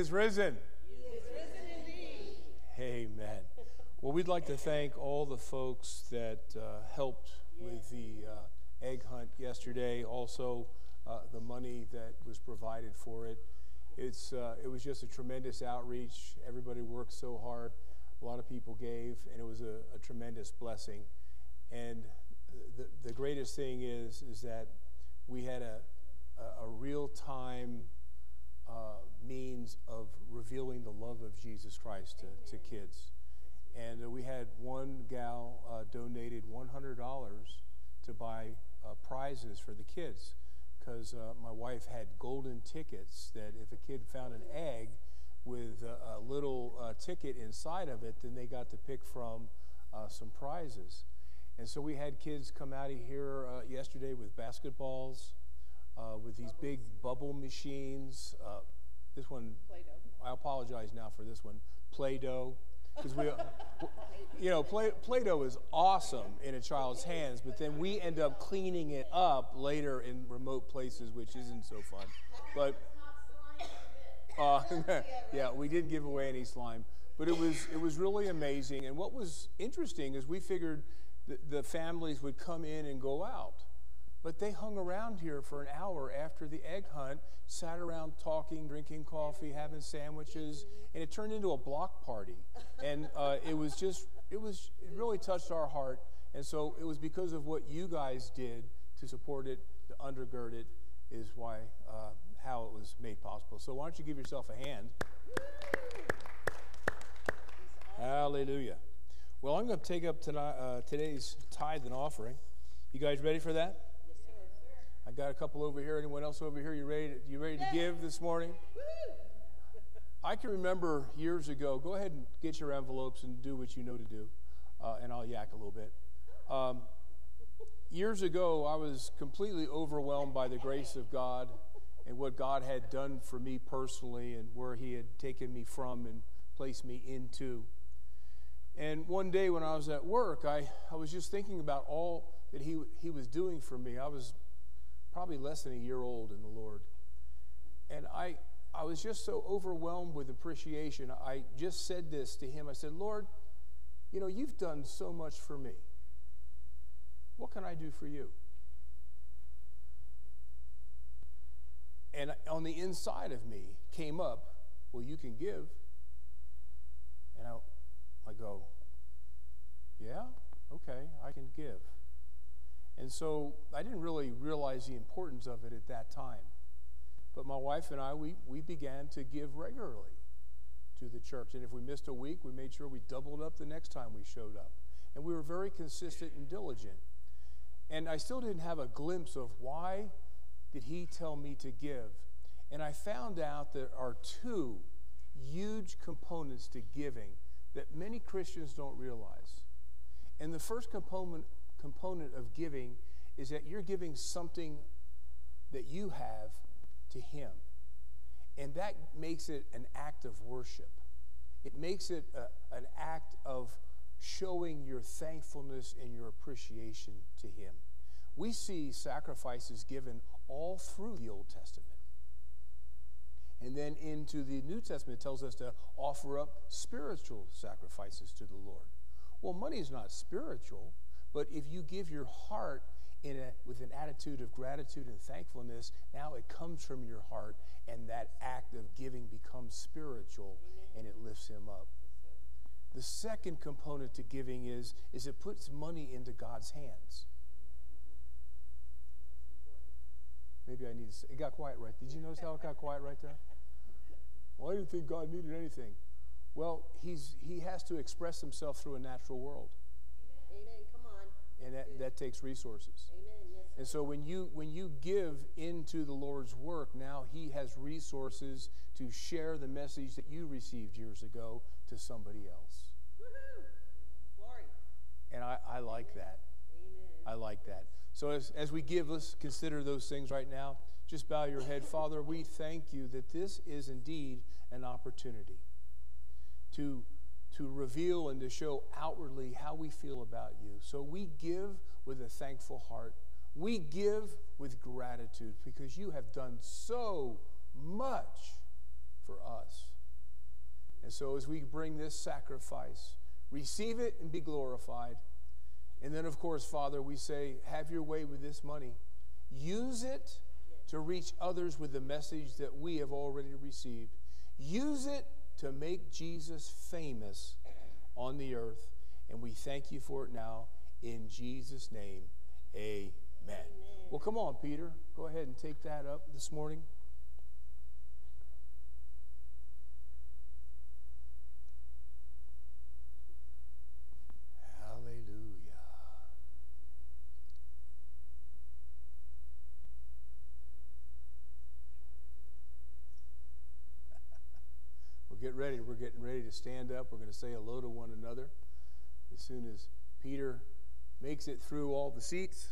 Is risen. He is risen indeed. Amen. Well, we'd like to thank all the folks that uh, helped with the uh, egg hunt yesterday. Also, uh, the money that was provided for it. It's uh, it was just a tremendous outreach. Everybody worked so hard. A lot of people gave, and it was a, a tremendous blessing. And the, the greatest thing is is that we had a, a, a real time uh, means of revealing the love of Jesus Christ to, to kids. And uh, we had one gal uh, donated $100 to buy uh, prizes for the kids because uh, my wife had golden tickets that if a kid found an egg with a little uh, ticket inside of it, then they got to pick from some prizes. And so we had kids come out of here yesterday with basketballs, uh, with these big bubble machines. Uh, this one, Play-Doh. I apologize now for this one, Play-Doh. Because we, you know, Play, Play-Doh is awesome in a child's hands, but then we end up cleaning it up later in remote places, which isn't so fun. But uh, yeah, we didn't give away any slime, but it was it was really amazing. And what was interesting is we figured the families would come in and go out, but they hung around here for an hour after the egg hunt, sat around talking, drinking coffee, having sandwiches, and it turned into a block party. And uh, it was just it was it really touched our heart. And so it was because of what you guys did to support it, to undergird it, is why uh, how it was made possible. So why don't you give yourself a hand? Hallelujah. Well, I'm going to take up tonight, uh, today's tithe and offering. You guys ready for that? I got a couple over here. Anyone else over here? You ready? To, you ready to give this morning? I can remember years ago. Go ahead and get your envelopes and do what you know to do, uh, and I'll yak a little bit. Um, years ago, I was completely overwhelmed by the grace of God and what God had done for me personally and where He had taken me from and placed me into. And one day when I was at work, I, I was just thinking about all that he, he was doing for me. I was probably less than a year old in the Lord. And I, I was just so overwhelmed with appreciation. I just said this to him I said, Lord, you know, you've done so much for me. What can I do for you? And on the inside of me came up, well, you can give. And I, I go, yeah, okay, I can give. And so I didn't really realize the importance of it at that time. But my wife and I, we, we began to give regularly to the church. And if we missed a week, we made sure we doubled up the next time we showed up. And we were very consistent and diligent. And I still didn't have a glimpse of why did he tell me to give. And I found out there are two huge components to giving that many Christians don't realize. And the first component, component of giving is that you're giving something that you have to Him. And that makes it an act of worship. It makes it a, an act of showing your thankfulness and your appreciation to Him. We see sacrifices given all through the Old Testament. And then into the New Testament, it tells us to offer up spiritual sacrifices to the Lord. Well, money is not spiritual, but if you give your heart in a, with an attitude of gratitude and thankfulness, now it comes from your heart, and that act of giving becomes spiritual and it lifts him up. The second component to giving is, is it puts money into God's hands. Maybe I need to. Say, it got quiet right. Did you notice how it got quiet right there? Well, I didn't think God needed anything. Well, he's he has to express himself through a natural world. And that, that takes resources. Amen. Yes. And so when you when you give into the Lord's work, now He has resources to share the message that you received years ago to somebody else. Glory. And I, I like that. Amen. I like that. So as, as we give, let's consider those things right now. Just bow your head. Father, we thank you that this is indeed an opportunity to, to reveal and to show outwardly how we feel about you. So we give with a thankful heart. We give with gratitude because you have done so much for us. And so as we bring this sacrifice, receive it and be glorified. And then, of course, Father, we say, have your way with this money. Use it to reach others with the message that we have already received. Use it to make Jesus famous on the earth. And we thank you for it now. In Jesus' name, amen. Well, come on, Peter. Go ahead and take that up this morning. Hallelujah. We'll get ready. We're getting ready to stand up. We're going to say hello to one another as soon as Peter makes it through all the seats.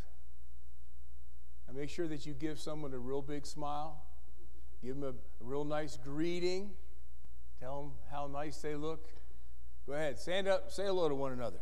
And make sure that you give someone a real big smile. Give them a, a real nice greeting. Tell them how nice they look. Go ahead, stand up, say hello to one another.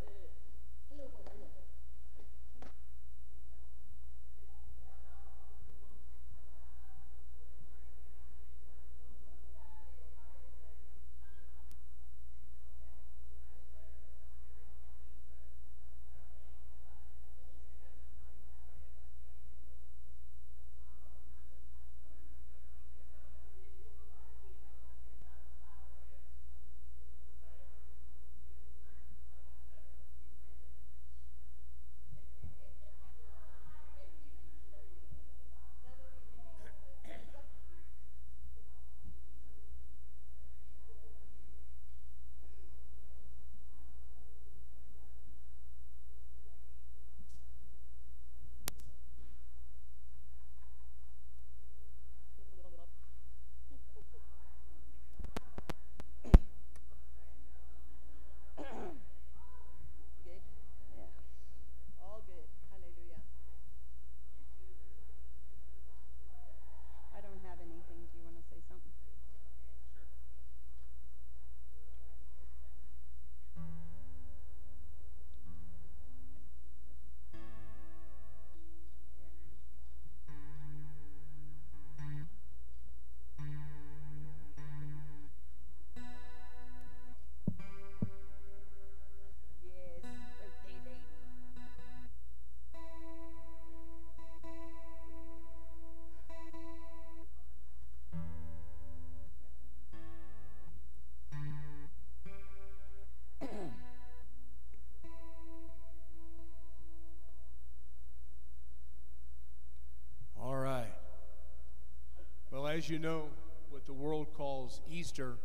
As you know, what the world calls Easter,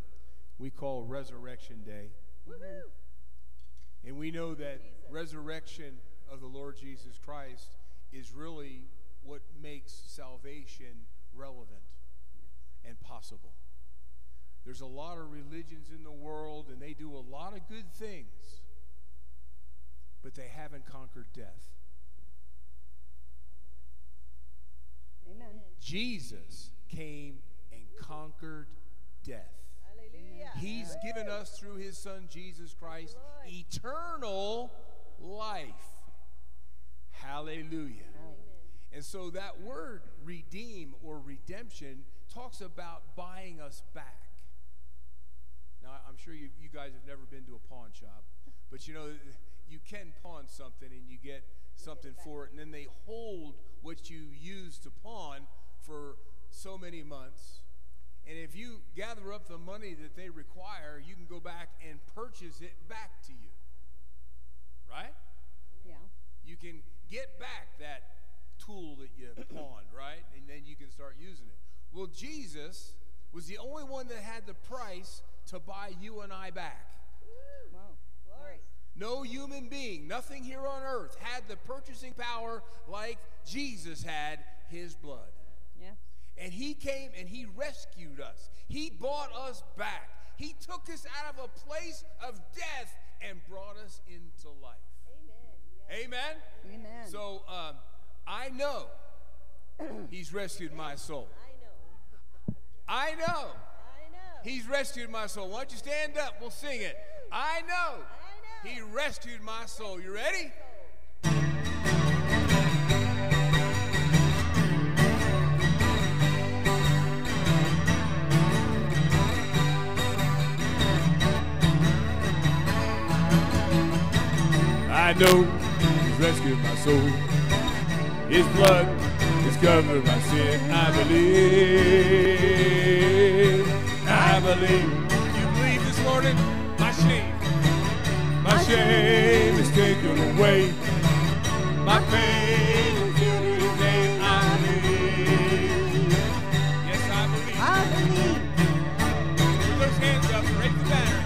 we call Resurrection Day. Woohoo! And we know that resurrection of the Lord Jesus Christ is really what makes salvation relevant and possible. There's a lot of religions in the world, and they do a lot of good things, but they haven't conquered death. Amen. Jesus came and conquered death. Hallelujah. He's given us through his son Jesus Christ eternal life. Hallelujah. And so that word redeem or redemption talks about buying us back. Now, I'm sure you, you guys have never been to a pawn shop, but you know, you can pawn something and you get something for it, and then they hold what you used to pawn for so many months. And if you gather up the money that they require, you can go back and purchase it back to you. Right? Yeah. You can get back that tool that you pawned, right? And then you can start using it. Well, Jesus was the only one that had the price to buy you and I back. Woo! Wow. Glory. No human being, nothing here on earth had the purchasing power like Jesus had his blood. And he came and he rescued us. He bought us back. He took us out of a place of death and brought us into life. Amen. Amen? Amen. So um, I know he's rescued my soul. I know. I know I know. he's rescued my soul. Why don't you stand up? We'll sing it. I know I know. he rescued my soul. You ready? I know he's rescued my soul. His blood has covered my sin. I believe. I believe. You believe this morning? My shame. My shame is taken away. My pain is filled with. I believe. Yes, I believe. I believe. Put those hands up. Raise the banner.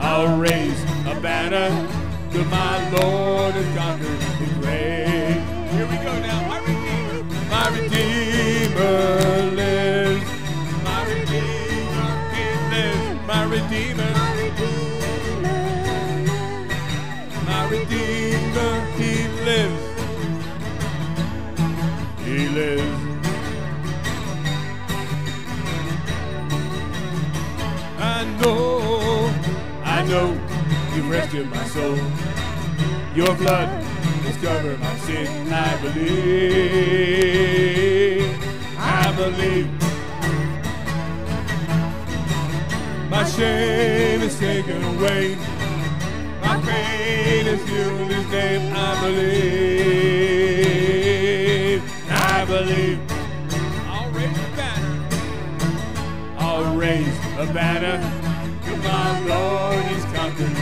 I'll raise a banner till my Lord has conquered the grave. Here we go now. My Redeemer, my Redeemer lives. My Redeemer, He lives. My Redeemer, my Redeemer, He lives. He lives. I know, I know rescued my soul. Your blood has covered my sin. I believe. I believe. My shame is taken away. My pain is healed in His name. I believe. I believe. I'll raise a banner. I'll raise a banner. Come on, Lord, He's conquered.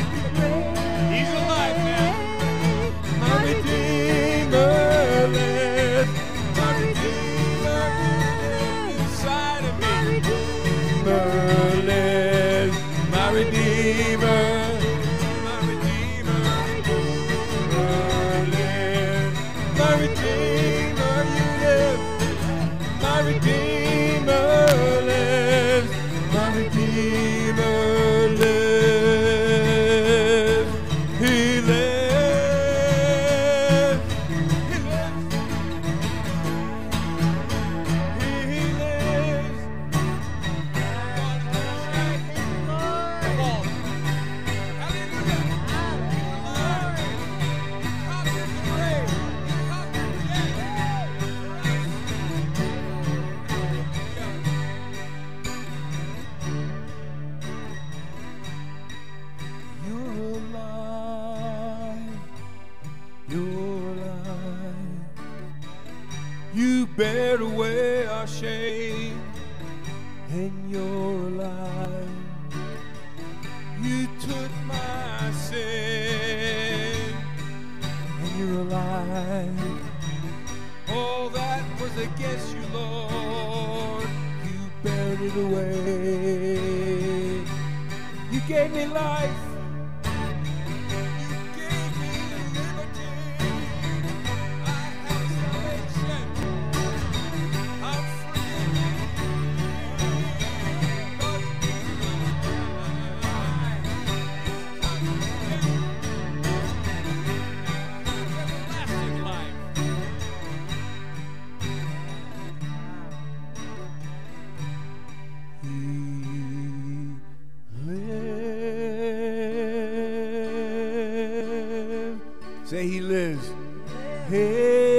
Hey.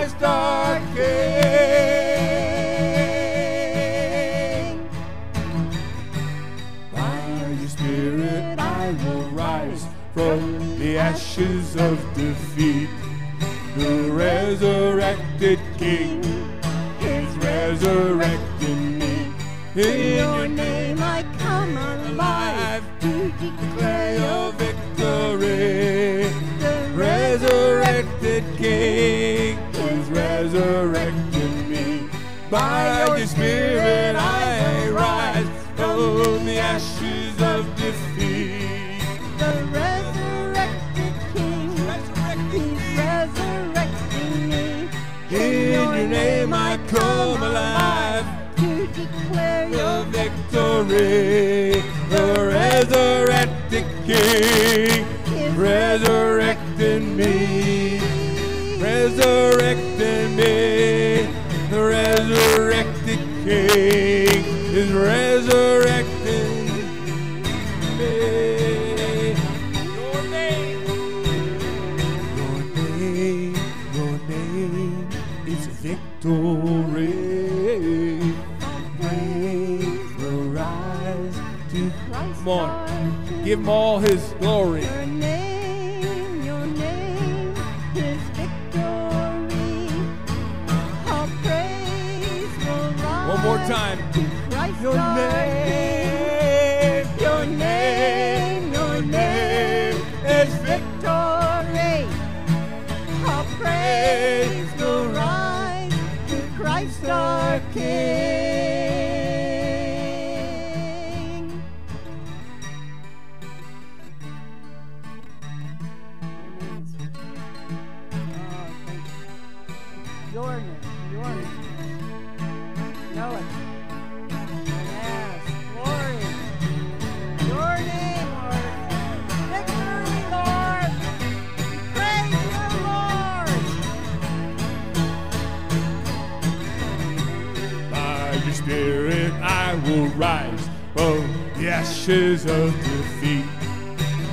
Christ our King. By your Spirit I will rise from the ashes of defeat. The resurrected King is resurrecting me. In By your Spirit I rise from the ashes of defeat. The resurrected King, He's resurrecting me. In your name I come alive. to declare The your victory, the resurrected King resurrecting me. Resurrecting. The resurrected King is is victory. Praise rise to Christ Come on, give him all his glory. Ashes of defeat.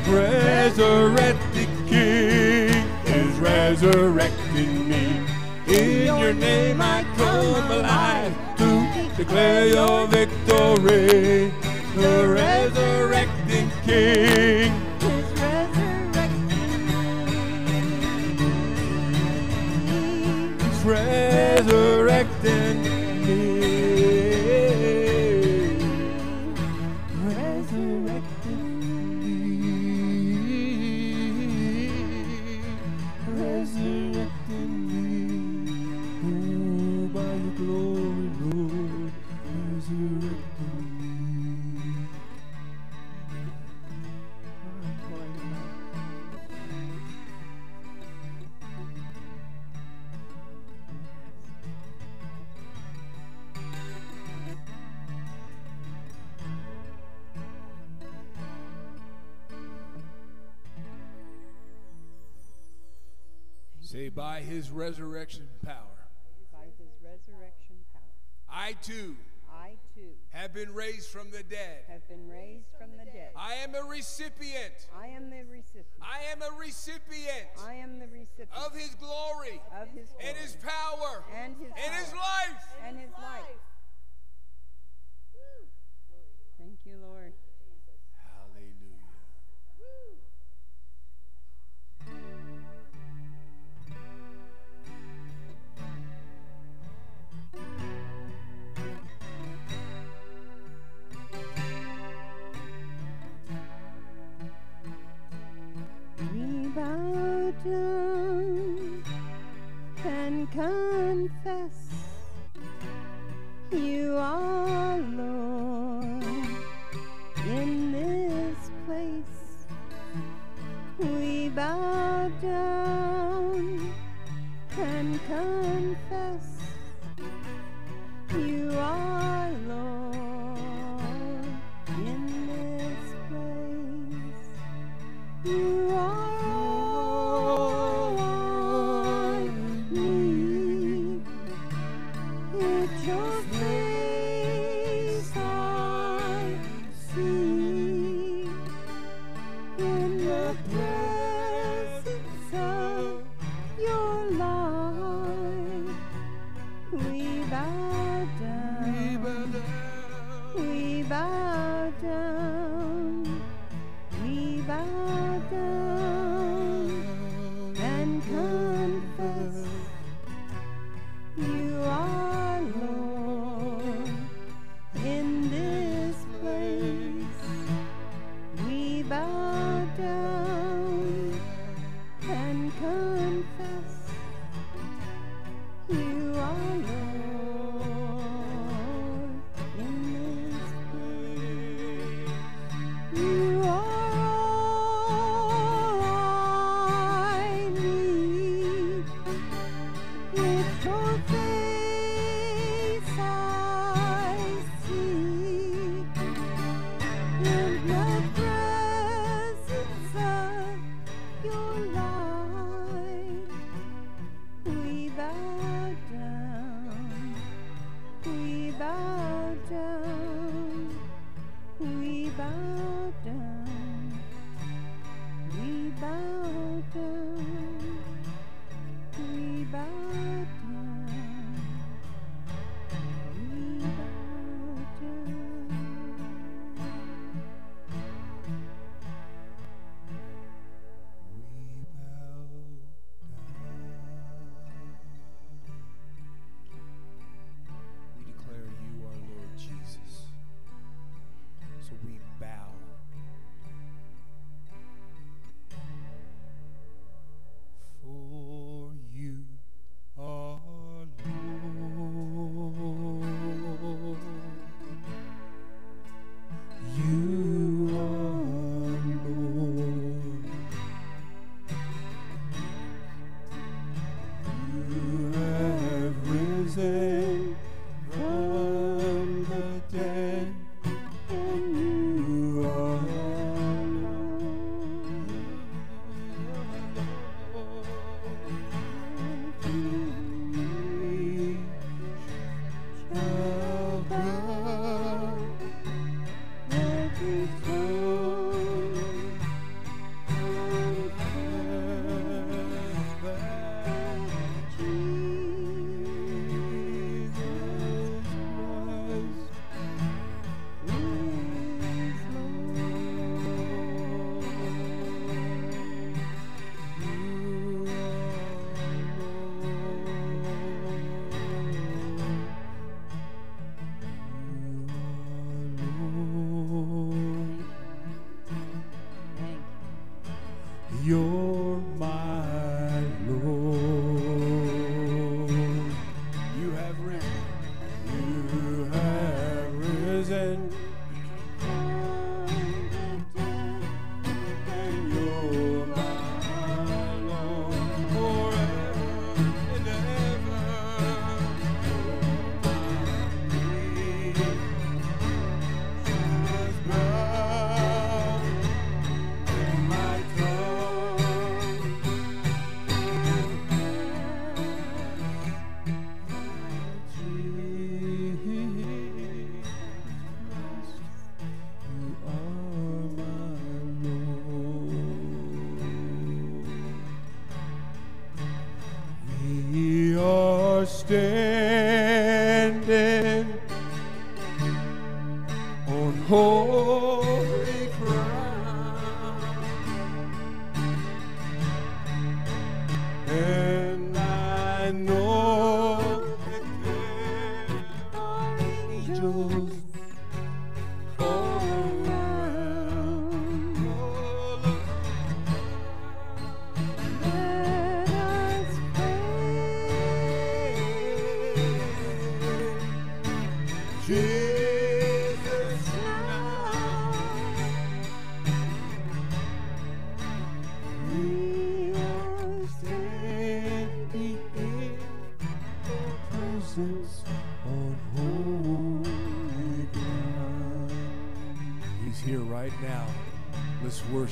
Resurrected King is resurrecting me. In your name I come alive to declare your victory. The resurrecting King been raised from the dead. have been raised from the dead. I am a recipient. I am the recipient. I am a recipient I am the recipient of his glory of his and his power and his and his life. and his life. Bow down and confess you are Lord in this place. We bow down and confess you are Lord in this place. You are bow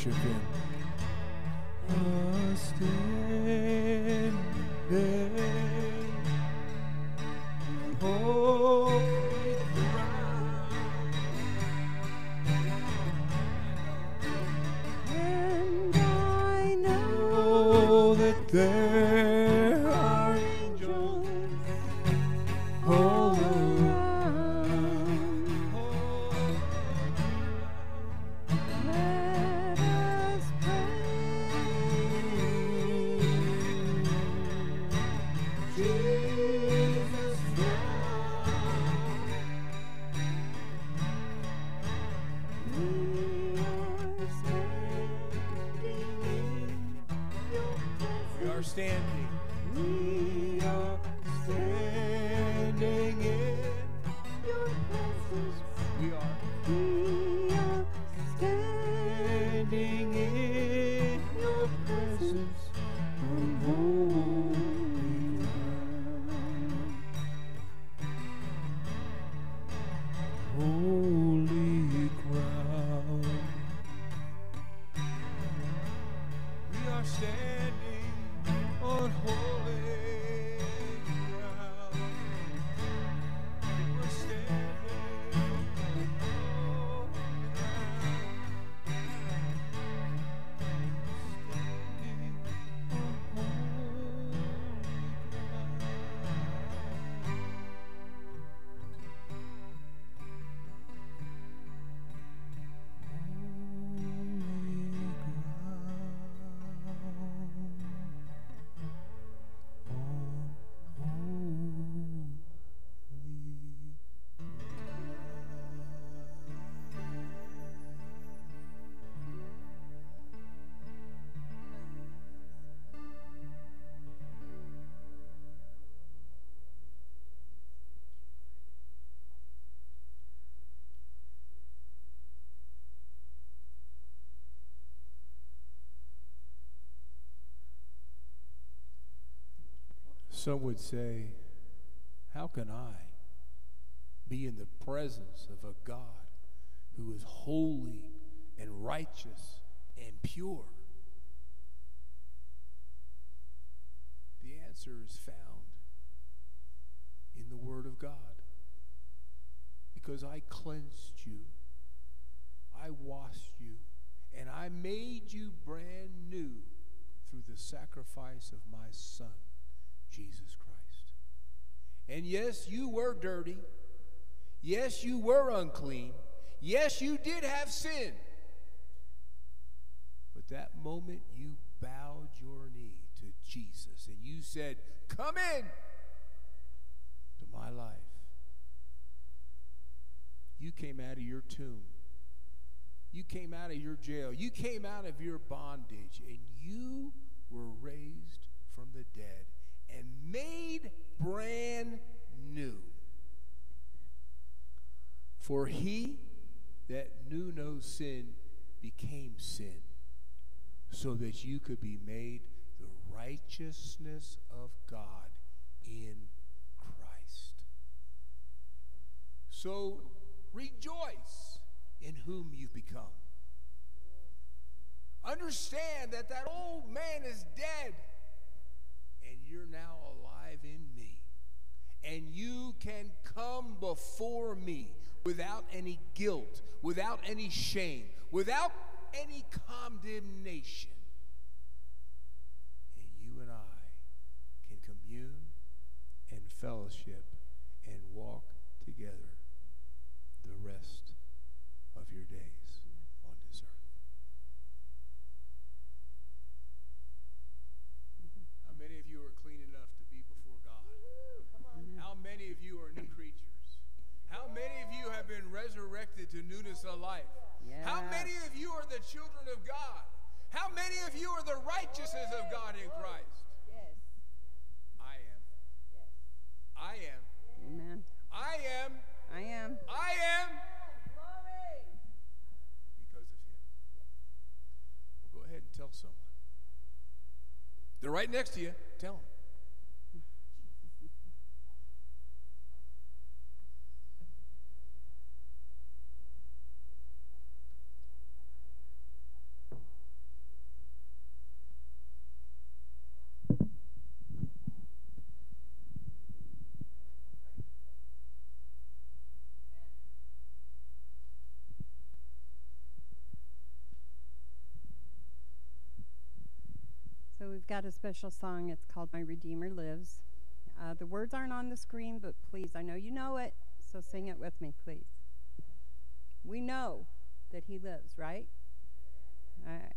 Let's Some would say, How can I be in the presence of a God who is holy and righteous and pure? The answer is found in the Word of God. Because I cleansed you, I washed you, and I made you brand new through the sacrifice of my Son, Jesus Christ. And yes, you were dirty. Yes, you were unclean. Yes, you did have sin. But that moment you bowed your knee to Jesus and you said, Come in to my life. You came out of your tomb. You came out of your jail. You came out of your bondage and you were raised from the dead and made brand new. For he that knew no sin became sin, so that you could be made the righteousness of God in Christ. So rejoice in whom you've become. Understand that that old man is dead you're now alive in me. And you can come before me without any guilt, without any shame, without any condemnation. And you and I can commune and fellowship and walk together the rest of your days on this earth. How many of you are clean enough to be before God? How many of you are new creatures? How many of you have been resurrected to newness of life? How many of you are the children of God? How many of you are the righteousness of God in Christ? Yes. I am. Yes. I am. Amen. I am. I am. I am Glory. because of him. Well, go ahead and tell someone. They're right next to you. Tell them. So we've got a special song. It's called My Redeemer Lives. Uh, the words aren't on the screen, but please, I know you know it, so sing it with me, please. We know that He lives, right? All right.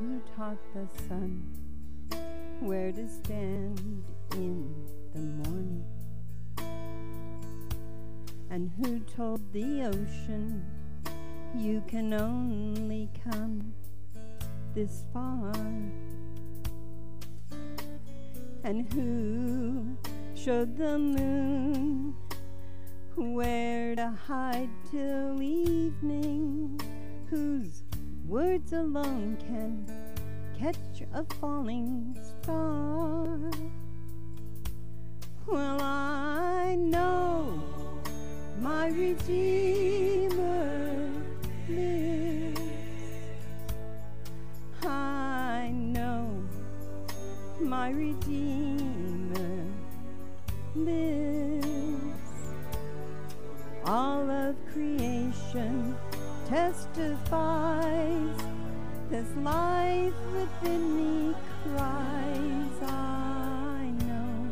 Who taught the sun where to stand in the morning? And who told the ocean you can only come this far? And who showed the moon where to hide till evening? Whose words alone can catch a falling star? Well, I know my Redeemer lives. I know my Redeemer lives. All of creation testifies this life within me cries. I know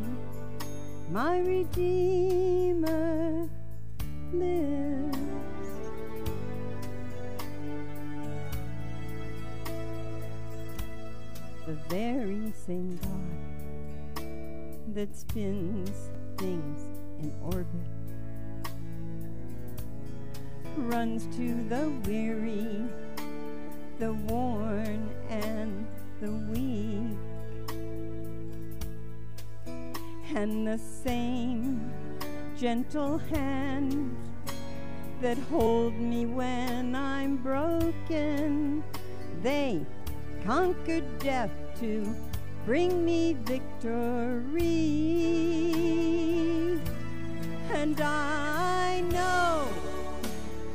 my Redeemer The very same God that spins things in orbit runs to the weary, the worn, and the weak. And the same gentle hand that hold me when I'm broken. They conquered death to bring me victory. And I know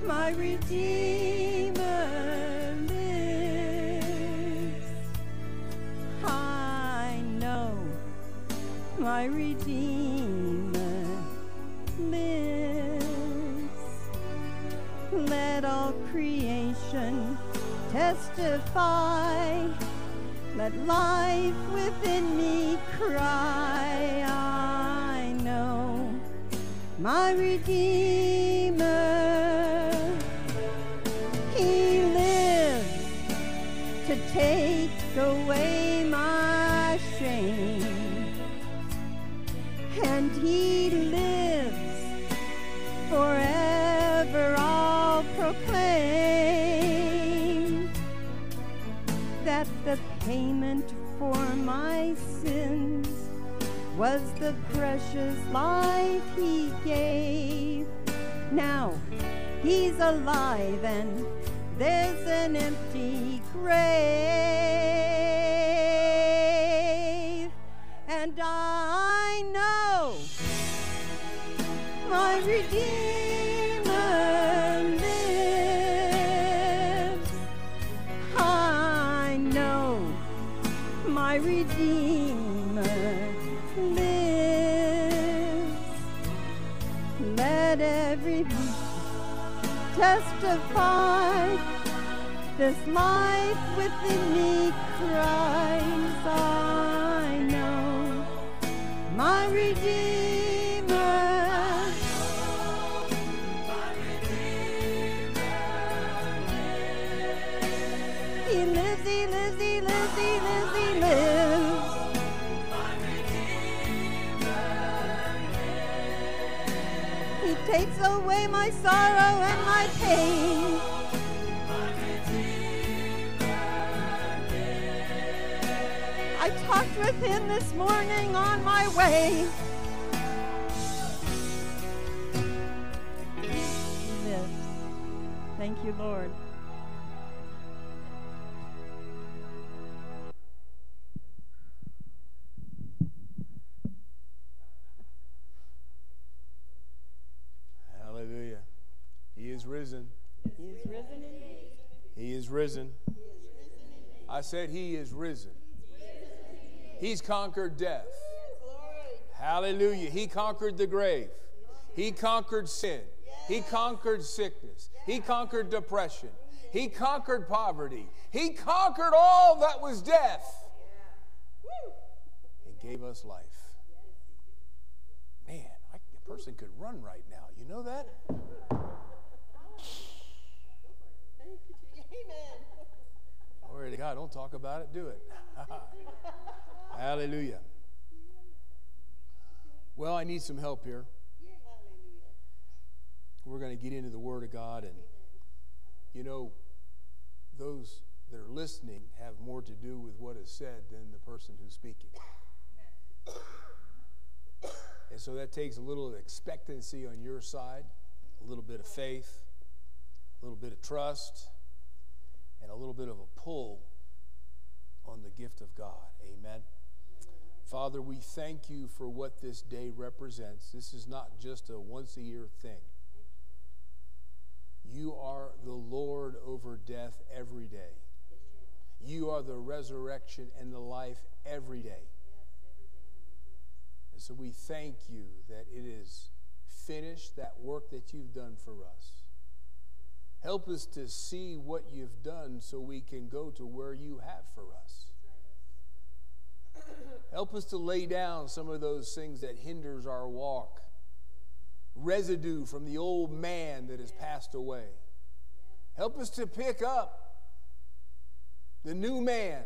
my Redeemer lives. I know my Redeemer Let all creation testify. Let life within me cry. I know my Redeemer. He lives to take away sins was the precious life he gave. Now he's alive and there's an empty grave. Testify this life within me cries. I know my Redeemer. He lives, he lives, he lives, he lives, he lives. He takes away my sorrow and my pain. This morning on my way. He lives. Thank you, Lord. Hallelujah. He is risen. He is risen indeed. He is risen. I said, He is risen. He's conquered death. Hallelujah. He conquered the grave. He conquered sin. He conquered sickness. He conquered depression. He conquered poverty. He conquered all that was death and gave us life. Man, I, a person could run right now. You know that? Glory to God. Don't talk about it, do it. Hallelujah. Well, I need some help here. We're going to get into the Word of God, and you know, those that are listening have more to do with what is said than the person who's speaking. And so that takes a little expectancy on your side, a little bit of faith, a little bit of trust, and a little bit of a pull on the gift of God. Amen. Father, we thank you for what this day represents. This is not just a once a year thing. You are the Lord over death every day. You are the resurrection and the life every day. And so we thank you that it is finished, that work that you've done for us. Help us to see what you've done so we can go to where you have for us. Help us to lay down some of those things that hinders our walk. Residue from the old man that has passed away. Help us to pick up the new man.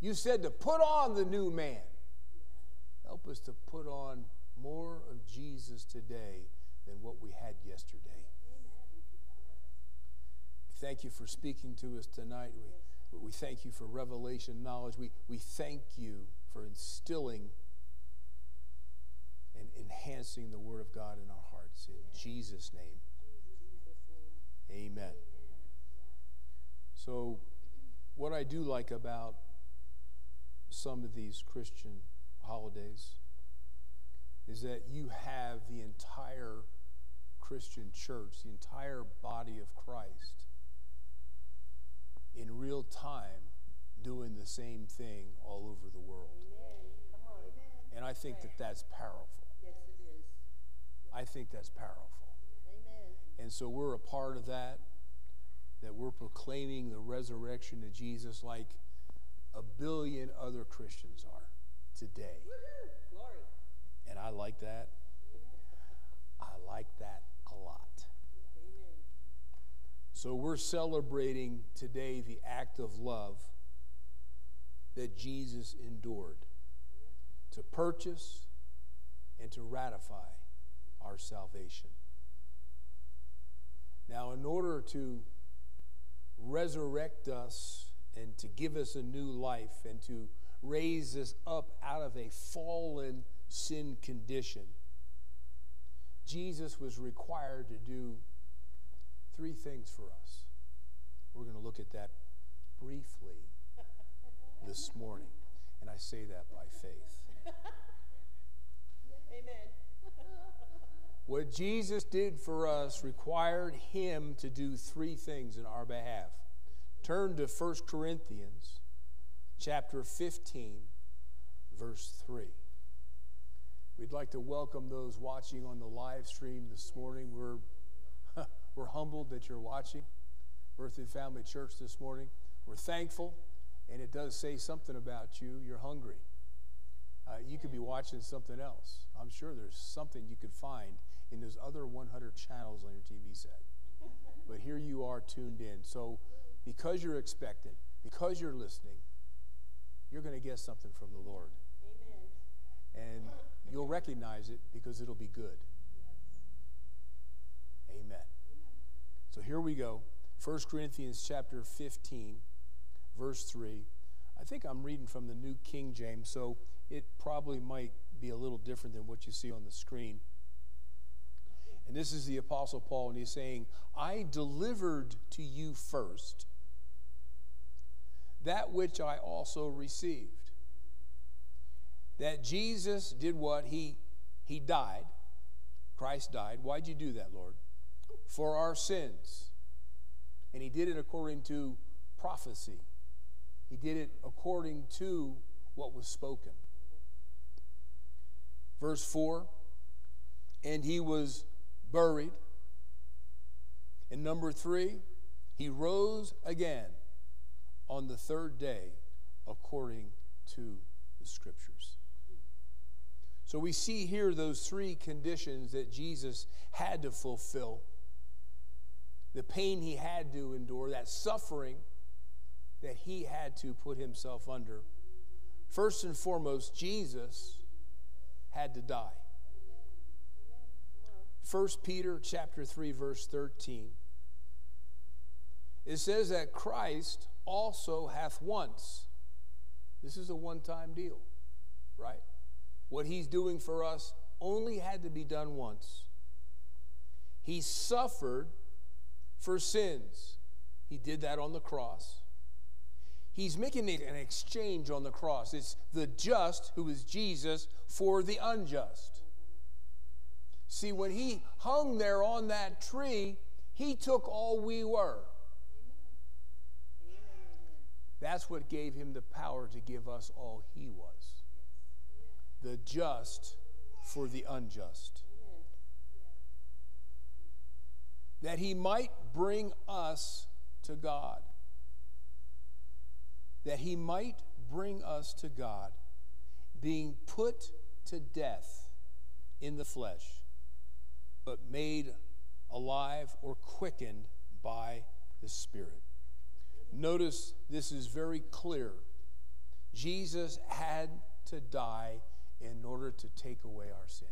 You said to put on the new man. Help us to put on more of Jesus today than what we had yesterday. Thank you for speaking to us tonight. We, we thank you for revelation knowledge. We, we thank you for instilling and enhancing the Word of God in our hearts. In Jesus' name, Amen. So, what I do like about some of these Christian holidays is that you have the entire Christian church, the entire body of Christ, in real time doing the same thing all over the world. And I think that that's powerful. Yes, it is. I think that's powerful. Amen. And so we're a part of that, that we're proclaiming the resurrection of Jesus like a billion other Christians are today. Glory. And I like that. I like that a lot. Amen. So we're celebrating today the act of love that Jesus endured to purchase and to ratify our salvation. Now, in order to resurrect us and to give us a new life and to raise us up out of a fallen sin condition, Jesus was required to do three things for us. We're going to look at that briefly this morning, and I say that by faith. Amen. What Jesus did for us required him to do three things in our behalf. Turn to 1 Corinthians chapter 15 verse 3. We'd like to welcome those watching on the live stream this morning. We're we're humbled that you're watching Berthoud Family Church this morning. We're thankful and it does say something about you. You're hungry. Uh, you could be watching something else. I'm sure there's something you could find in those other 100 channels on your TV set. but here you are tuned in. So, because you're expectant, because you're listening, you're going to get something from the Lord. Amen. And you'll recognize it because it'll be good. Amen. So here we go. 1 Corinthians chapter 15, verse 3. I think I'm reading from the New King James, so it probably might be a little different than what you see on the screen. And this is the Apostle Paul, and he's saying, I delivered to you first that which I also received. That Jesus did what? He, he died. Christ died. Why'd you do that, Lord? For our sins. And he did it according to prophecy. He did it according to what was spoken. Verse 4 And he was buried. And number three, he rose again on the third day according to the scriptures. So we see here those three conditions that Jesus had to fulfill the pain he had to endure, that suffering that he had to put himself under. First and foremost, Jesus had to die. 1 Peter chapter 3 verse 13. It says that Christ also hath once. This is a one-time deal, right? What he's doing for us only had to be done once. He suffered for sins. He did that on the cross. He's making an exchange on the cross. It's the just, who is Jesus, for the unjust. See, when he hung there on that tree, he took all we were. That's what gave him the power to give us all he was the just for the unjust. That he might bring us to God. That he might bring us to God, being put to death in the flesh, but made alive or quickened by the Spirit. Notice this is very clear. Jesus had to die in order to take away our sin.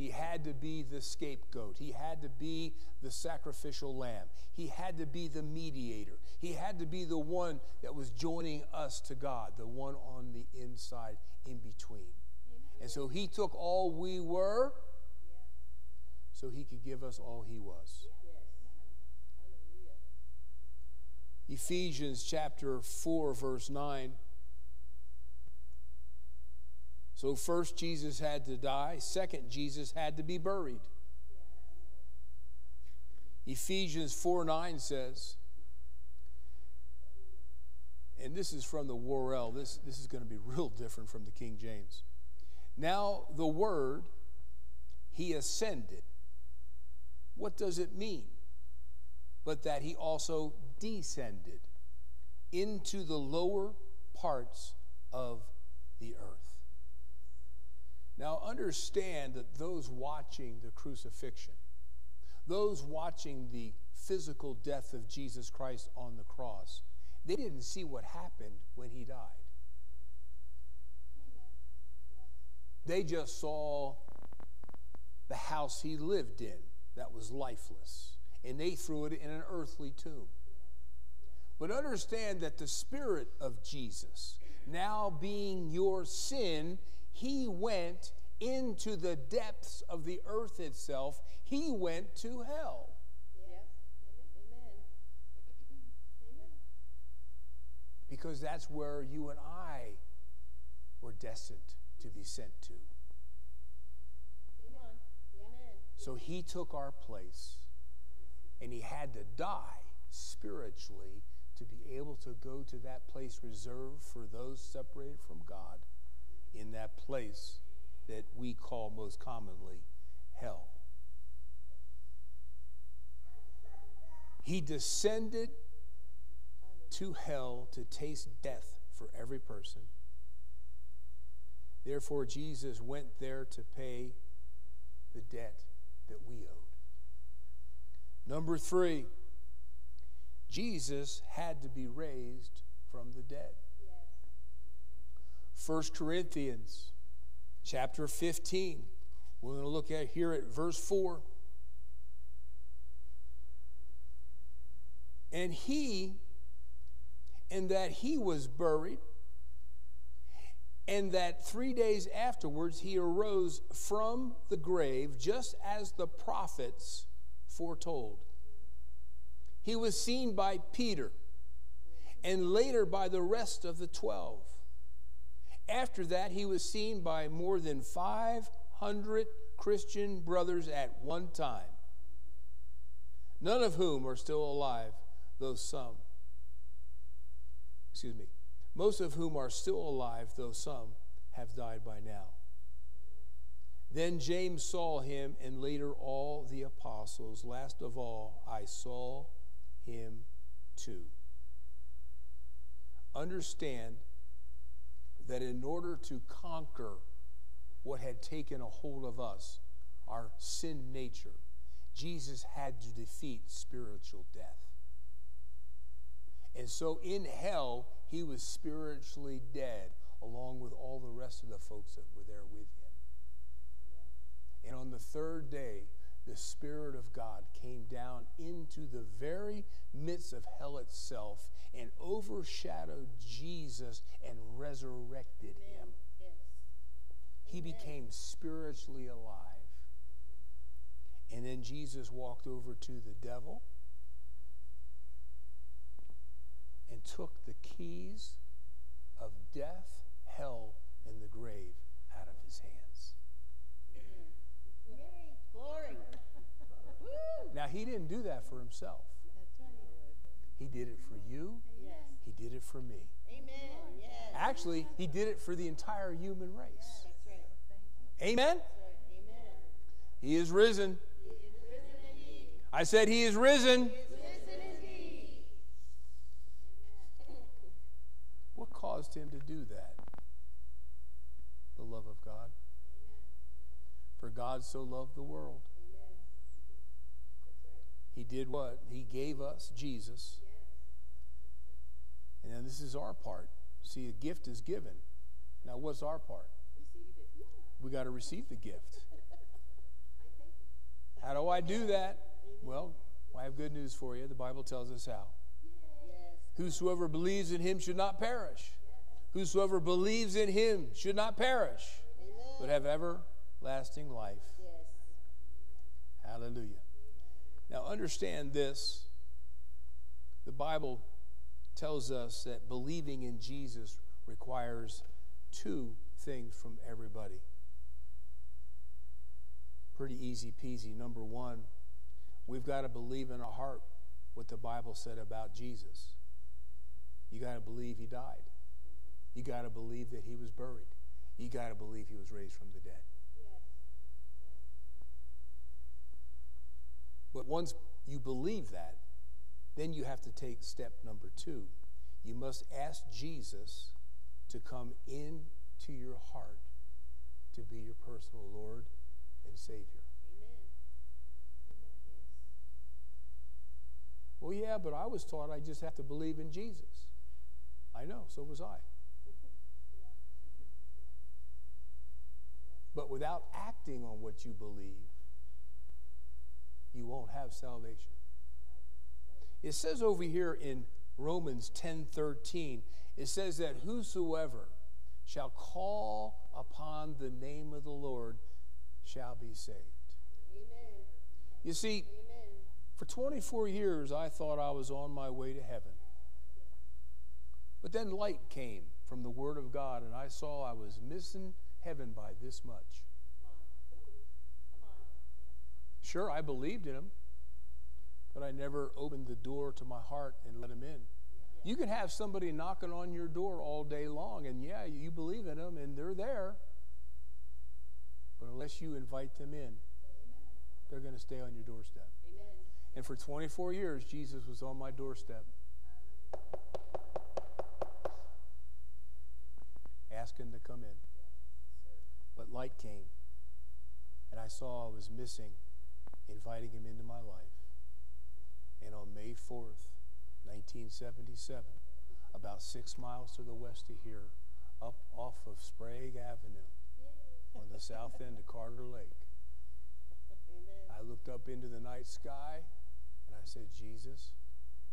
He had to be the scapegoat. He had to be the sacrificial lamb. He had to be the mediator. He had to be the one that was joining us to God, the one on the inside in between. And so he took all we were so he could give us all he was. Ephesians chapter 4, verse 9. So, first, Jesus had to die. Second, Jesus had to be buried. Ephesians 4 9 says, and this is from the Worrell, this, this is going to be real different from the King James. Now, the word, he ascended. What does it mean? But that he also descended into the lower parts of the earth. Now, understand that those watching the crucifixion, those watching the physical death of Jesus Christ on the cross, they didn't see what happened when he died. They just saw the house he lived in that was lifeless, and they threw it in an earthly tomb. But understand that the Spirit of Jesus, now being your sin, he went into the depths of the earth itself. He went to hell. Because that's where you and I were destined to be sent to. So he took our place and he had to die spiritually to be able to go to that place reserved for those separated from God in that place that we call most commonly hell. He descended to hell to taste death for every person. Therefore, Jesus went there to pay the debt that we owed. Number three, Jesus had to be raised from the dead. First 1 Corinthians chapter 15. We're going to look at here at verse 4. And he and that he was buried, and that three days afterwards he arose from the grave, just as the prophets foretold. He was seen by Peter, and later by the rest of the twelve. After that, he was seen by more than 500 Christian brothers at one time, none of whom are still alive, though some excuse me, most of whom are still alive, though some have died by now. Then James saw him, and later all the apostles. Last of all, I saw him too. Understand that in order to conquer what had taken a hold of us, our sin nature, Jesus had to defeat spiritual death. And so in hell, he was spiritually dead, along with all the rest of the folks that were there with him. And on the third day, the Spirit of God came down into the very midst of hell itself and overshadowed Jesus and resurrected him. He became spiritually alive. And then Jesus walked over to the devil and took the keys of death, hell, and the grave out of his hands. Glory. Now, he didn't do that for himself. He did it for you, Yes. he did it for me. Amen. Yes. Actually, he did it for the entire human race. That's right. Amen? Right. Amen. He is risen. He is risen indeed. I said, He is risen. He is risen indeed. What caused him to do that? The love of God. For God so loved the world. He did what? He gave us Jesus. And then this is our part. See, a gift is given. Now, what's our part? We got to receive the gift. How do I do that? Well, I have good news for you. The Bible tells us how. Whosoever believes in him should not perish. Whosoever believes in him should not perish, but have everlasting life. Hallelujah. Now, understand this. The Bible tells us that believing in Jesus requires two things from everybody. Pretty easy peasy. Number one, we've got to believe in our heart what the Bible said about Jesus. You got to believe he died. You got to believe that he was buried. You got to believe he was raised from the dead. But once you believe that, then you have to take step number two. You must ask Jesus to come into your heart to be your personal Lord and Savior. Amen. Well, yeah, but I was taught I just have to believe in Jesus. I know, so was I. But without acting on what you believe, you won't have salvation. It says over here in Romans 10:13, it says that whosoever shall call upon the name of the Lord shall be saved. Amen. You see, Amen. for 24 years I thought I was on my way to heaven. But then light came from the word of God and I saw I was missing heaven by this much. Sure, I believed in him, but I never opened the door to my heart and let him in. You can have somebody knocking on your door all day long, and yeah, you believe in them, and they're there. But unless you invite them in, they're going to stay on your doorstep. Amen. And for 24 years, Jesus was on my doorstep. Asking to come in. But light came, and I saw I was missing inviting him into my life. And on May 4th, 1977, about six miles to the west of here, up off of Sprague Avenue, on the south end of Carter Lake, Amen. I looked up into the night sky and I said, Jesus,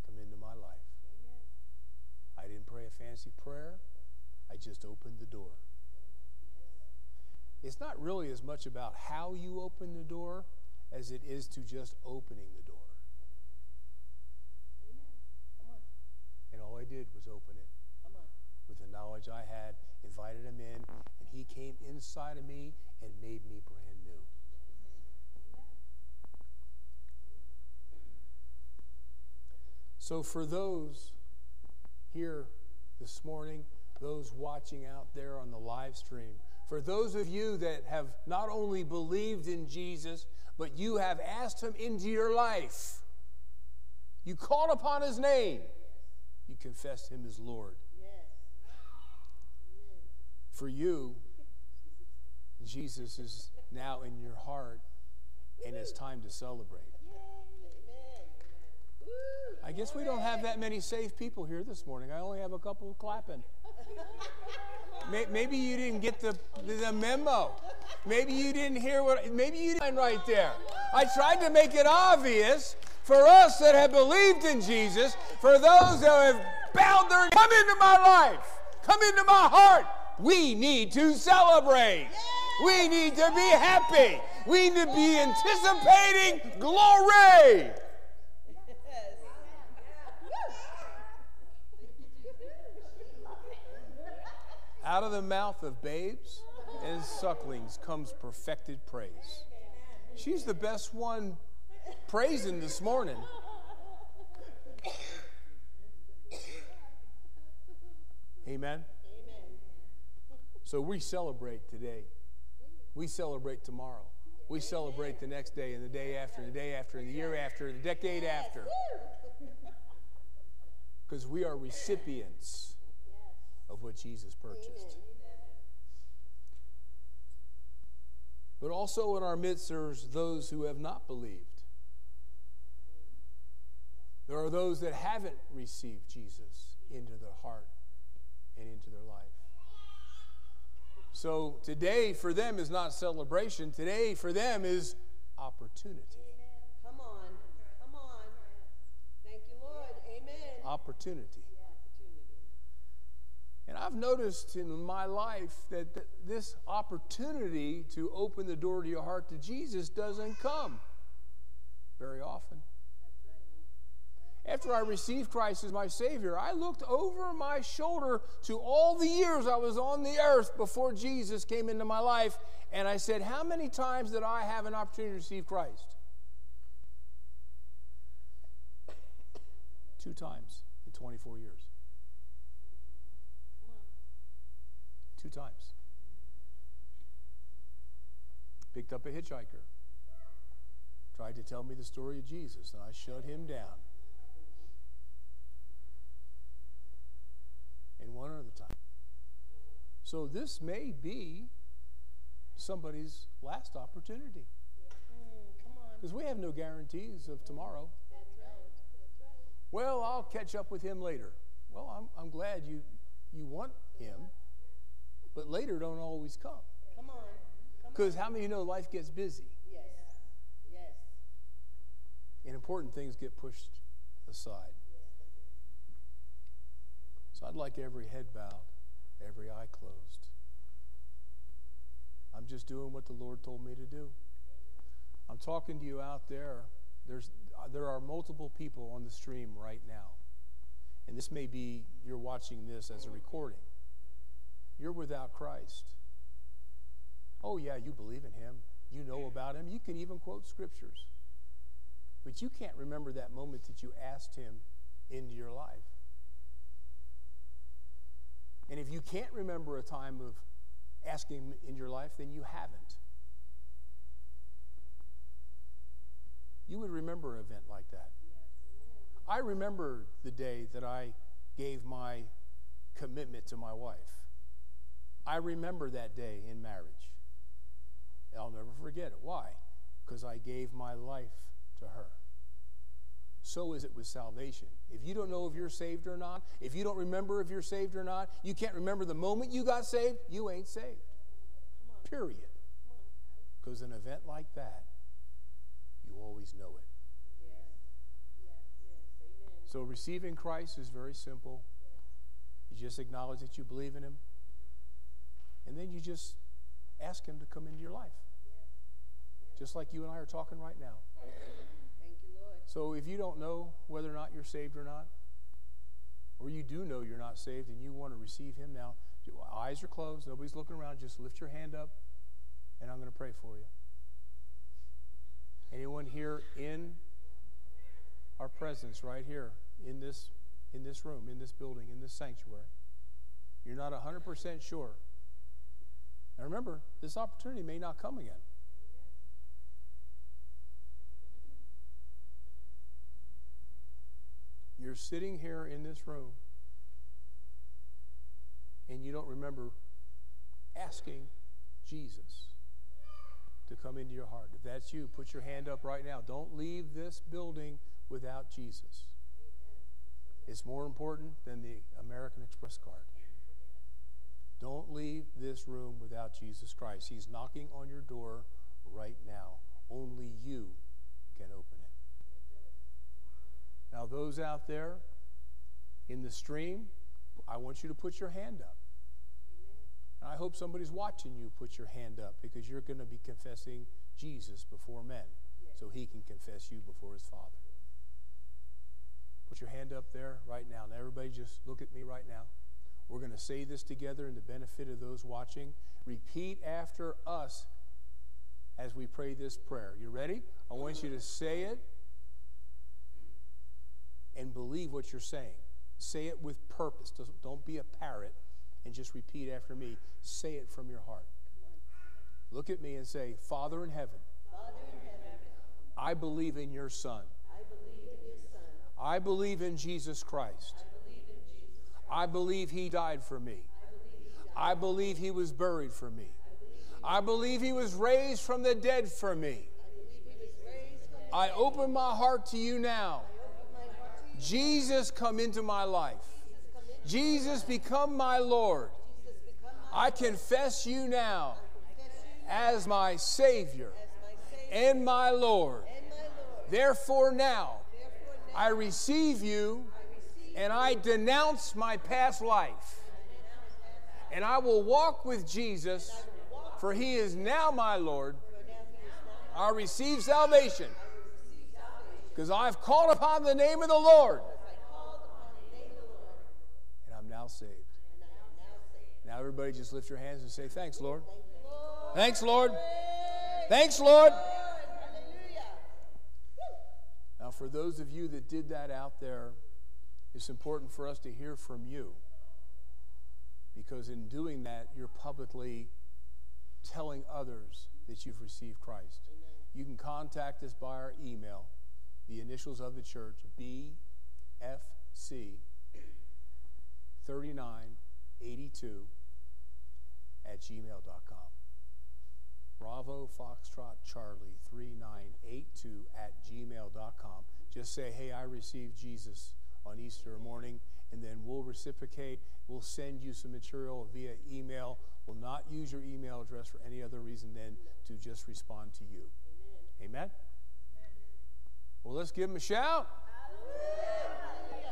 come into my life. Amen. I didn't pray a fancy prayer, I just opened the door. It's not really as much about how you open the door as it is to just opening the door. And all I did was open it with the knowledge I had, invited him in, and he came inside of me and made me brand new. So, for those here this morning, those watching out there on the live stream, for those of you that have not only believed in Jesus, but you have asked him into your life, you called upon his name, you confessed him as Lord. For you, Jesus is now in your heart, and it's time to celebrate. I guess we don't have that many saved people here this morning. I only have a couple clapping. May- Maybe you didn't get the, the memo. Maybe you didn't hear what, maybe you didn't right there. I tried to make it obvious for us that have believed in Jesus, for those that have bowed their, come into my life, come into my heart. We need to celebrate. We need to be happy. We need to be anticipating glory. Out of the mouth of babes and sucklings comes perfected praise. She's the best one praising this morning. Amen. Amen. So we celebrate today. We celebrate tomorrow. We celebrate the next day and the day after, and the day after, and the year after, and the decade after. Because we are recipients of what Jesus purchased. But also in our midst, there's those who have not believed. There are those that haven't received Jesus into their heart and into their life. So today for them is not celebration, today for them is opportunity. Come on. Come on. Thank you, Lord. Amen. Opportunity. Opportunity. And I've noticed in my life that th- this opportunity to open the door to your heart to Jesus doesn't come very often. after I received Christ as my Savior, I looked over my shoulder to all the years I was on the earth before Jesus came into my life, and I said, How many times did I have an opportunity to receive Christ? Two times in 24 years. Two times. Picked up a hitchhiker. Tried to tell me the story of Jesus, and I shut him down. And one other time. So this may be somebody's last opportunity. Because we have no guarantees of tomorrow. Well, I'll catch up with him later. Well, I'm, I'm glad you, you want him, but later don't always come. Come on. Because how many of you know life gets busy Yes. Yes. and important things get pushed aside? So I'd like every head bowed, every eye closed. I'm just doing what the Lord told me to do. I'm talking to you out there. There's, uh, there are multiple people on the stream right now. And this may be you're watching this as a recording. You're without Christ. Oh, yeah, you believe in Him. You know about Him. You can even quote scriptures. But you can't remember that moment that you asked Him into your life. And if you can't remember a time of asking Him in your life, then you haven't. You would remember an event like that. I remember the day that I gave my commitment to my wife. I remember that day in marriage. I'll never forget it. Why? Because I gave my life to her. So is it with salvation. If you don't know if you're saved or not, if you don't remember if you're saved or not, you can't remember the moment you got saved, you ain't saved. Period. Because an event like that, you always know it. So receiving Christ is very simple. You just acknowledge that you believe in Him, and then you just ask Him to come into your life. Just like you and I are talking right now. Thank you, Lord. So if you don't know whether or not you're saved or not, or you do know you're not saved and you want to receive Him now, your eyes are closed, nobody's looking around, just lift your hand up, and I'm going to pray for you. Anyone here in our presence right here in this in this room, in this building, in this sanctuary. You're not 100% sure. Now remember, this opportunity may not come again. You're sitting here in this room and you don't remember asking Jesus to come into your heart. If that's you, put your hand up right now. Don't leave this building without Jesus. It's more important than the American Express card. Don't leave this room without Jesus Christ. He's knocking on your door right now. Only you can open it. Now, those out there in the stream, I want you to put your hand up. And I hope somebody's watching you put your hand up because you're going to be confessing Jesus before men so he can confess you before his Father. Put your hand up there right now. Now, everybody, just look at me right now. To say this together in the benefit of those watching. Repeat after us as we pray this prayer. You ready? I want you to say it and believe what you're saying. Say it with purpose. Don't- Don't be a parrot and just repeat after me. Say it from your heart. Look at me and say, Father in heaven, Father in heaven, I believe in your Son. I believe in your Son. I believe in Jesus Christ. I believe he died for me. I believe he was buried for me. I believe he was raised from the dead for me. I open my heart to you now. Jesus, come into my life. Jesus, become my Lord. I confess you now as my Savior and my Lord. Therefore, now I receive you and I denounce my past life. And I will walk with Jesus, for he is now my Lord. I receive salvation. Because I've called upon the name of the Lord, and I'm now saved. now everybody, just lift your hands and say, Thanks, Lord. Thanks, Lord. Thanks, Lord. Now, for those of you that did that out there, it's important for us to hear from you. Because in doing that, you're publicly telling others that you've received Christ. You can contact us by our email, the initials of the church, BFC 3982 at gmail.com. Bravo Foxtrot Charlie 3982 at gmail.com. Just say, hey, I received Jesus on Easter morning, and then we'll reciprocate. We'll send you some material via email. We'll not use your email address for any other reason than to just respond to you. Amen? Well, let's give him a shout. Wouldn't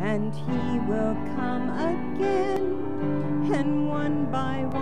and he will come again, and one by one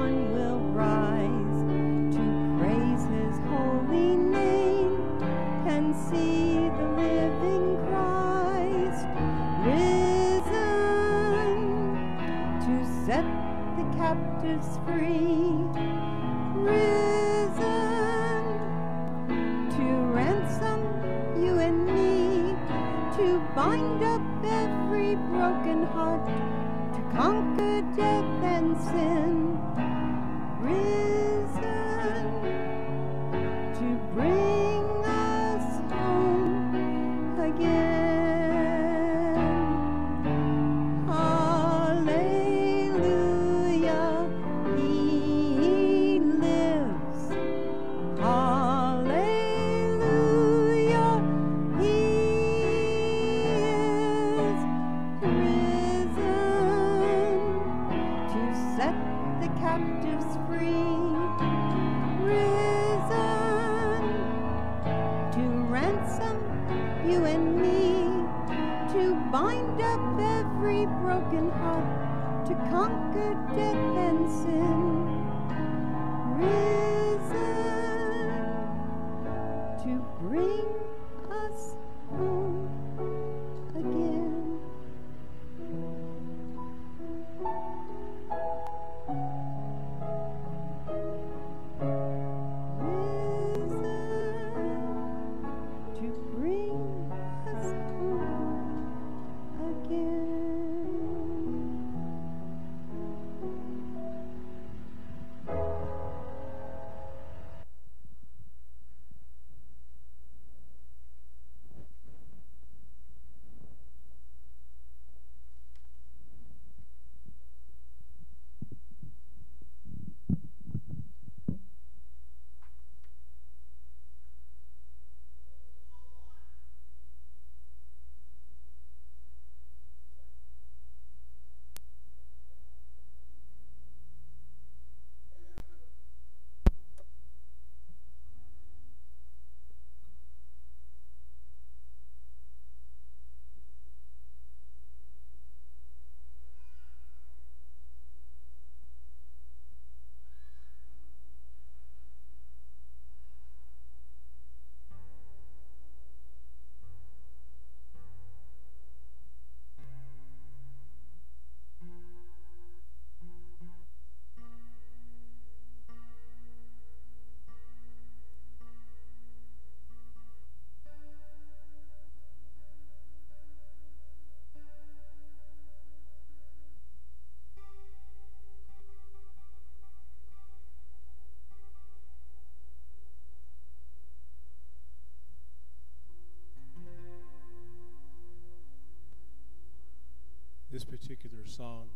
This particular song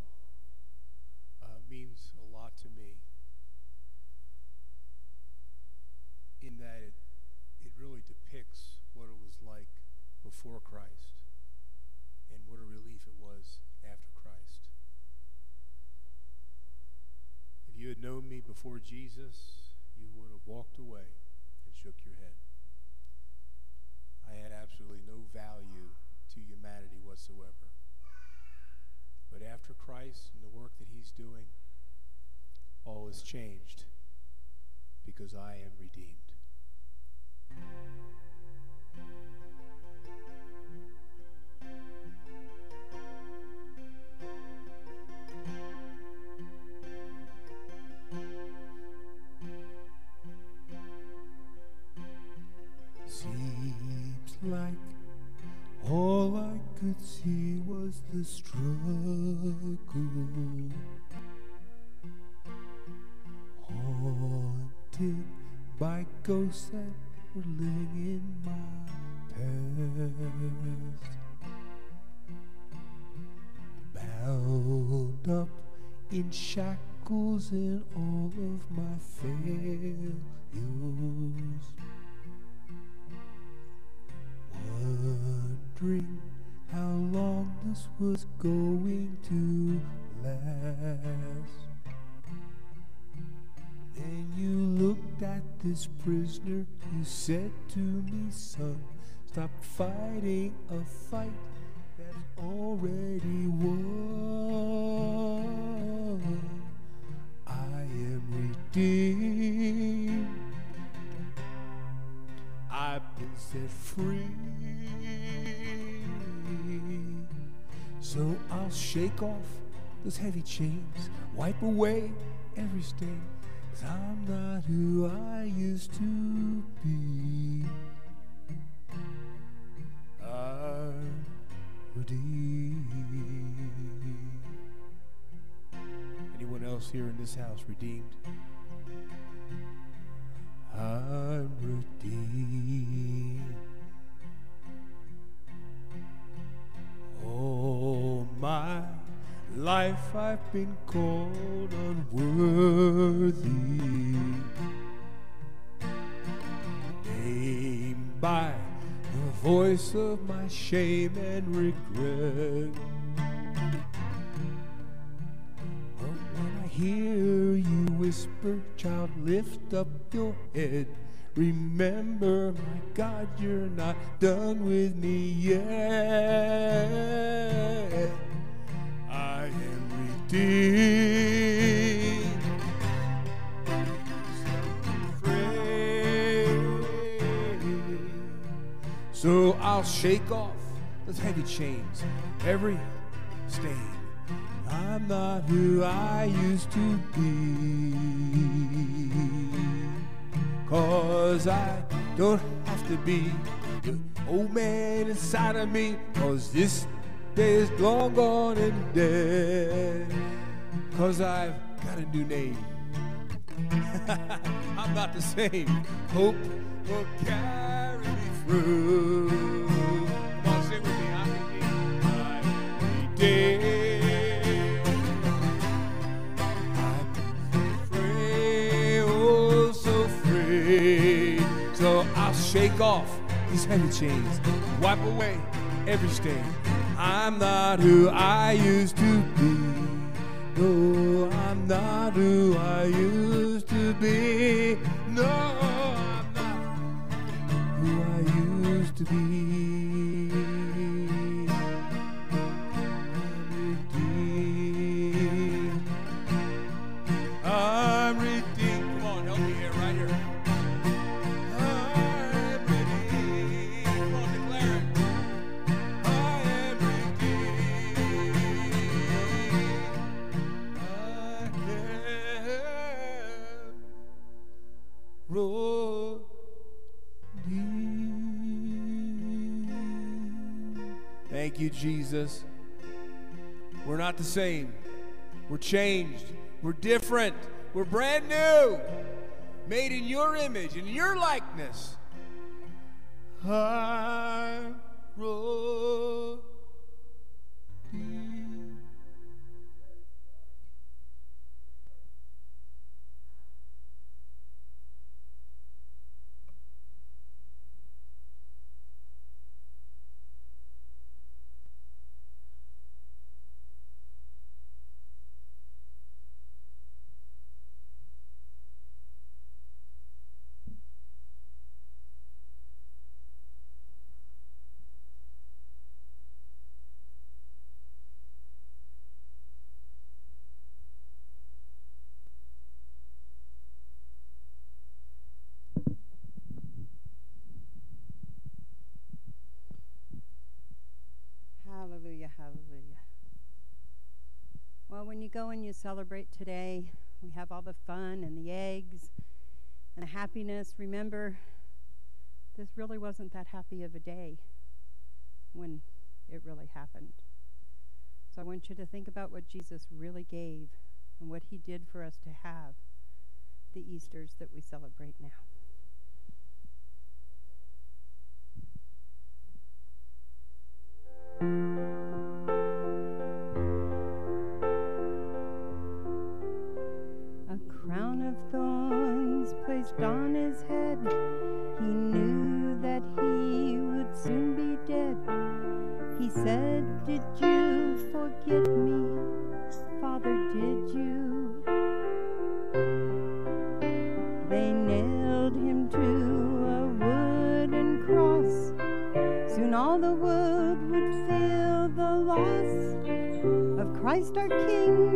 uh, means a lot to me in that it, it really depicts what it was like before Christ and what a relief it was after Christ. If you had known me before Jesus, you would have walked away and shook your head. I had absolutely no value to humanity whatsoever. But after Christ and the work that He's doing, all is changed because I am redeemed. Seems like all I could see was the struggle. Haunted by ghosts that were living in my past. Bound up in shackles in all of my failures. Wondering long this was going to last. Then you looked at this prisoner, you said to me, son, stop fighting a fight that's already won. I am redeemed. I've been set free. Shake off those heavy chains, wipe away every stain. Cause I'm not who I used to be. I'm redeemed. Anyone else here in this house redeemed? I'm redeemed. Life I've been called unworthy. Named by the voice of my shame and regret. But when I hear you whisper, child, lift up your head, Remember, my God, you're not done with me yet. Am redeemed. So I'll shake off those heavy chains, every stain. I'm not who I used to be. Cause I don't have to be the old man inside of me. Cause this day is long gone and dead. Cause I've got a new name. I'm not the same. Hope will carry me through. Come on, sing with me. I'm I'll shake off these heavy chains, wipe away every stain. I'm not who I used to be. No, I'm not who I used to be. No, I'm not who I used to be. I'm redeemed. I'm redeemed. Come on, help me here, right here. Jesus. We're not the same. We're changed. We're different. We're brand new. Made in your image, in your likeness. I wrote celebrate today, we have all the fun and the eggs and the happiness. Remember, this really wasn't that happy of a day when it really happened. So I want you to think about what Jesus really gave and what he did for us to have the Easters that we celebrate now. A placed on his head. He knew that he would soon be dead. He said, Did you forget me? Father, did you? They nailed him to a wooden cross. Soon all the world would feel the loss of Christ our King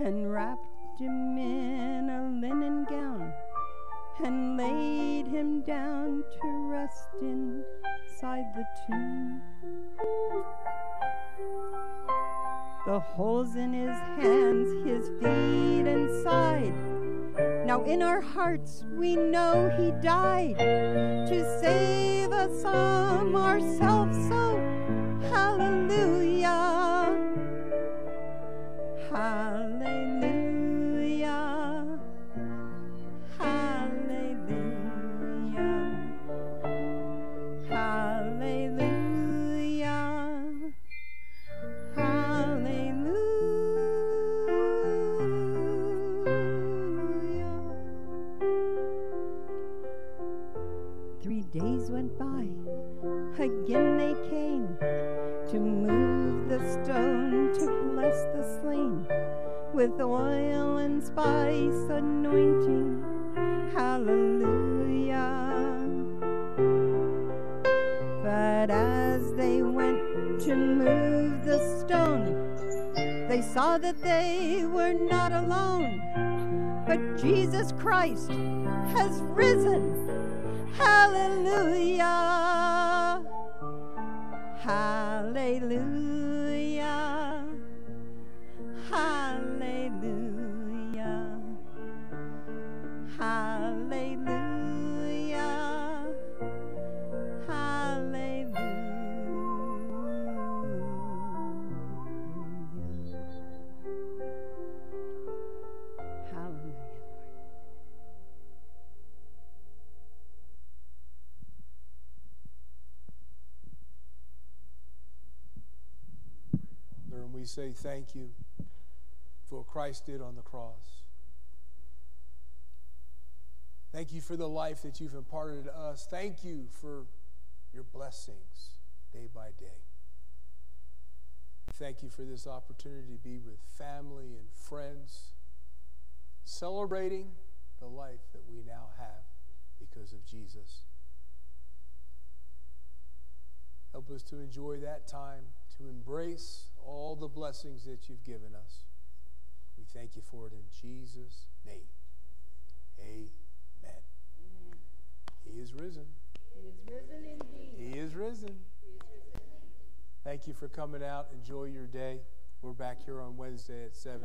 and wrapped him in a linen gown and laid him down to rest inside the tomb. The holes in his hands, his feet and side. Now in our hearts we know he died to save us from ourselves. So hallelujah. Hallelujah. That they were not alone, but Jesus Christ has risen. Hallelujah. Hallelujah. Say thank you for what Christ did on the cross. Thank you for the life that you've imparted to us. Thank you for your blessings day by day. Thank you for this opportunity to be with family and friends, celebrating the life that we now have because of Jesus. Help us to enjoy that time, to embrace all the blessings that you've given us. We thank you for it in Jesus' name. Amen. He is risen. He is risen indeed. He is risen. Thank you for coming out. Enjoy your day. We're back here on Wednesday at 7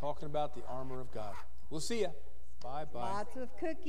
talking about the armor of God. We'll see you. Bye bye. Lots of cookies.